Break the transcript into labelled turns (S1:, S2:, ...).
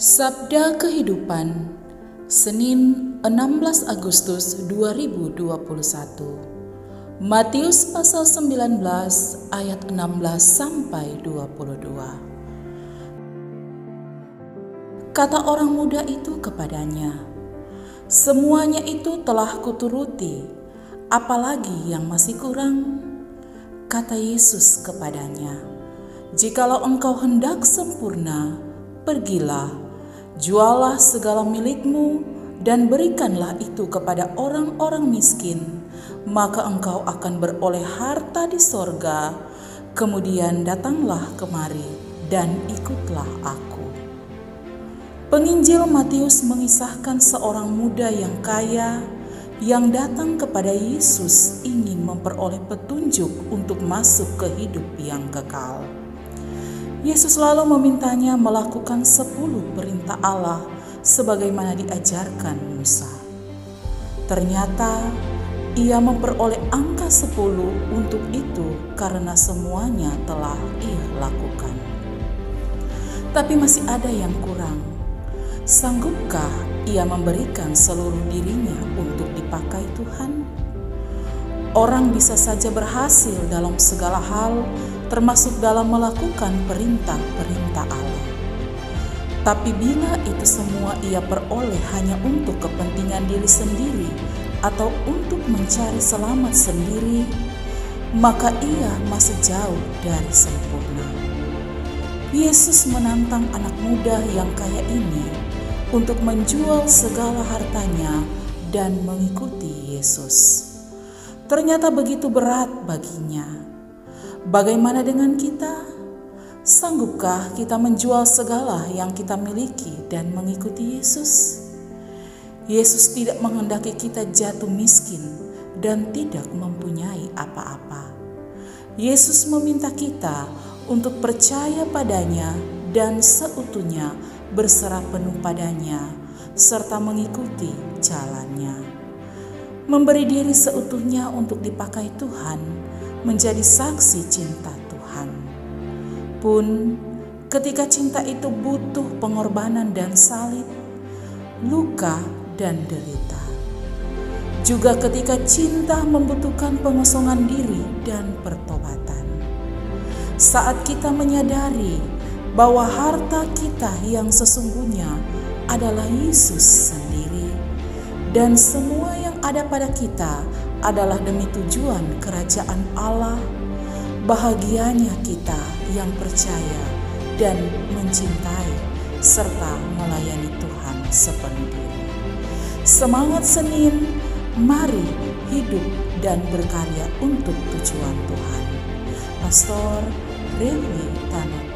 S1: Sabda Kehidupan Senin 16 Agustus 2021 Matius pasal 19 ayat 16 sampai 22 Kata orang muda itu kepadanya Semuanya itu telah kuturuti apalagi yang masih kurang. Kata Yesus kepadanya Jikalau engkau hendak sempurna pergilah Jualah segala milikmu dan berikanlah itu kepada orang-orang miskin, maka engkau akan beroleh harta di sorga. Kemudian datanglah kemari dan ikutlah aku. Penginjil Matius mengisahkan seorang muda yang kaya yang datang kepada Yesus ingin memperoleh petunjuk untuk masuk ke hidup yang kekal. Yesus lalu memintanya melakukan sepuluh perintah Allah sebagaimana diajarkan Musa. Ternyata ia memperoleh angka sepuluh untuk itu karena semuanya telah ia lakukan. Tapi masih ada yang kurang. Sanggupkah ia memberikan seluruh dirinya untuk dipakai Tuhan? Orang bisa saja berhasil dalam segala hal termasuk dalam melakukan perintah-perintah Allah. Tapi bila itu semua ia peroleh hanya untuk kepentingan diri sendiri atau untuk mencari selamat sendiri, maka ia masih jauh dari sempurna. Yesus menantang anak muda yang kaya ini untuk menjual segala hartanya dan mengikuti Yesus. Ternyata begitu berat baginya Bagaimana dengan kita? Sanggupkah kita menjual segala yang kita miliki dan mengikuti Yesus? Yesus tidak menghendaki kita jatuh miskin dan tidak mempunyai apa-apa. Yesus meminta kita untuk percaya padanya dan seutuhnya berserah penuh padanya serta mengikuti jalannya. Memberi diri seutuhnya untuk dipakai Tuhan menjadi saksi cinta Tuhan. Pun ketika cinta itu butuh pengorbanan dan salib, luka dan derita. Juga ketika cinta membutuhkan pengosongan diri dan pertobatan. Saat kita menyadari bahwa harta kita yang sesungguhnya adalah Yesus sendiri dan semua ada pada kita adalah demi tujuan kerajaan Allah, bahagianya kita yang percaya dan mencintai serta melayani Tuhan sepenuh. Semangat Senin, mari hidup dan berkarya untuk tujuan Tuhan. Pastor Revi Tanah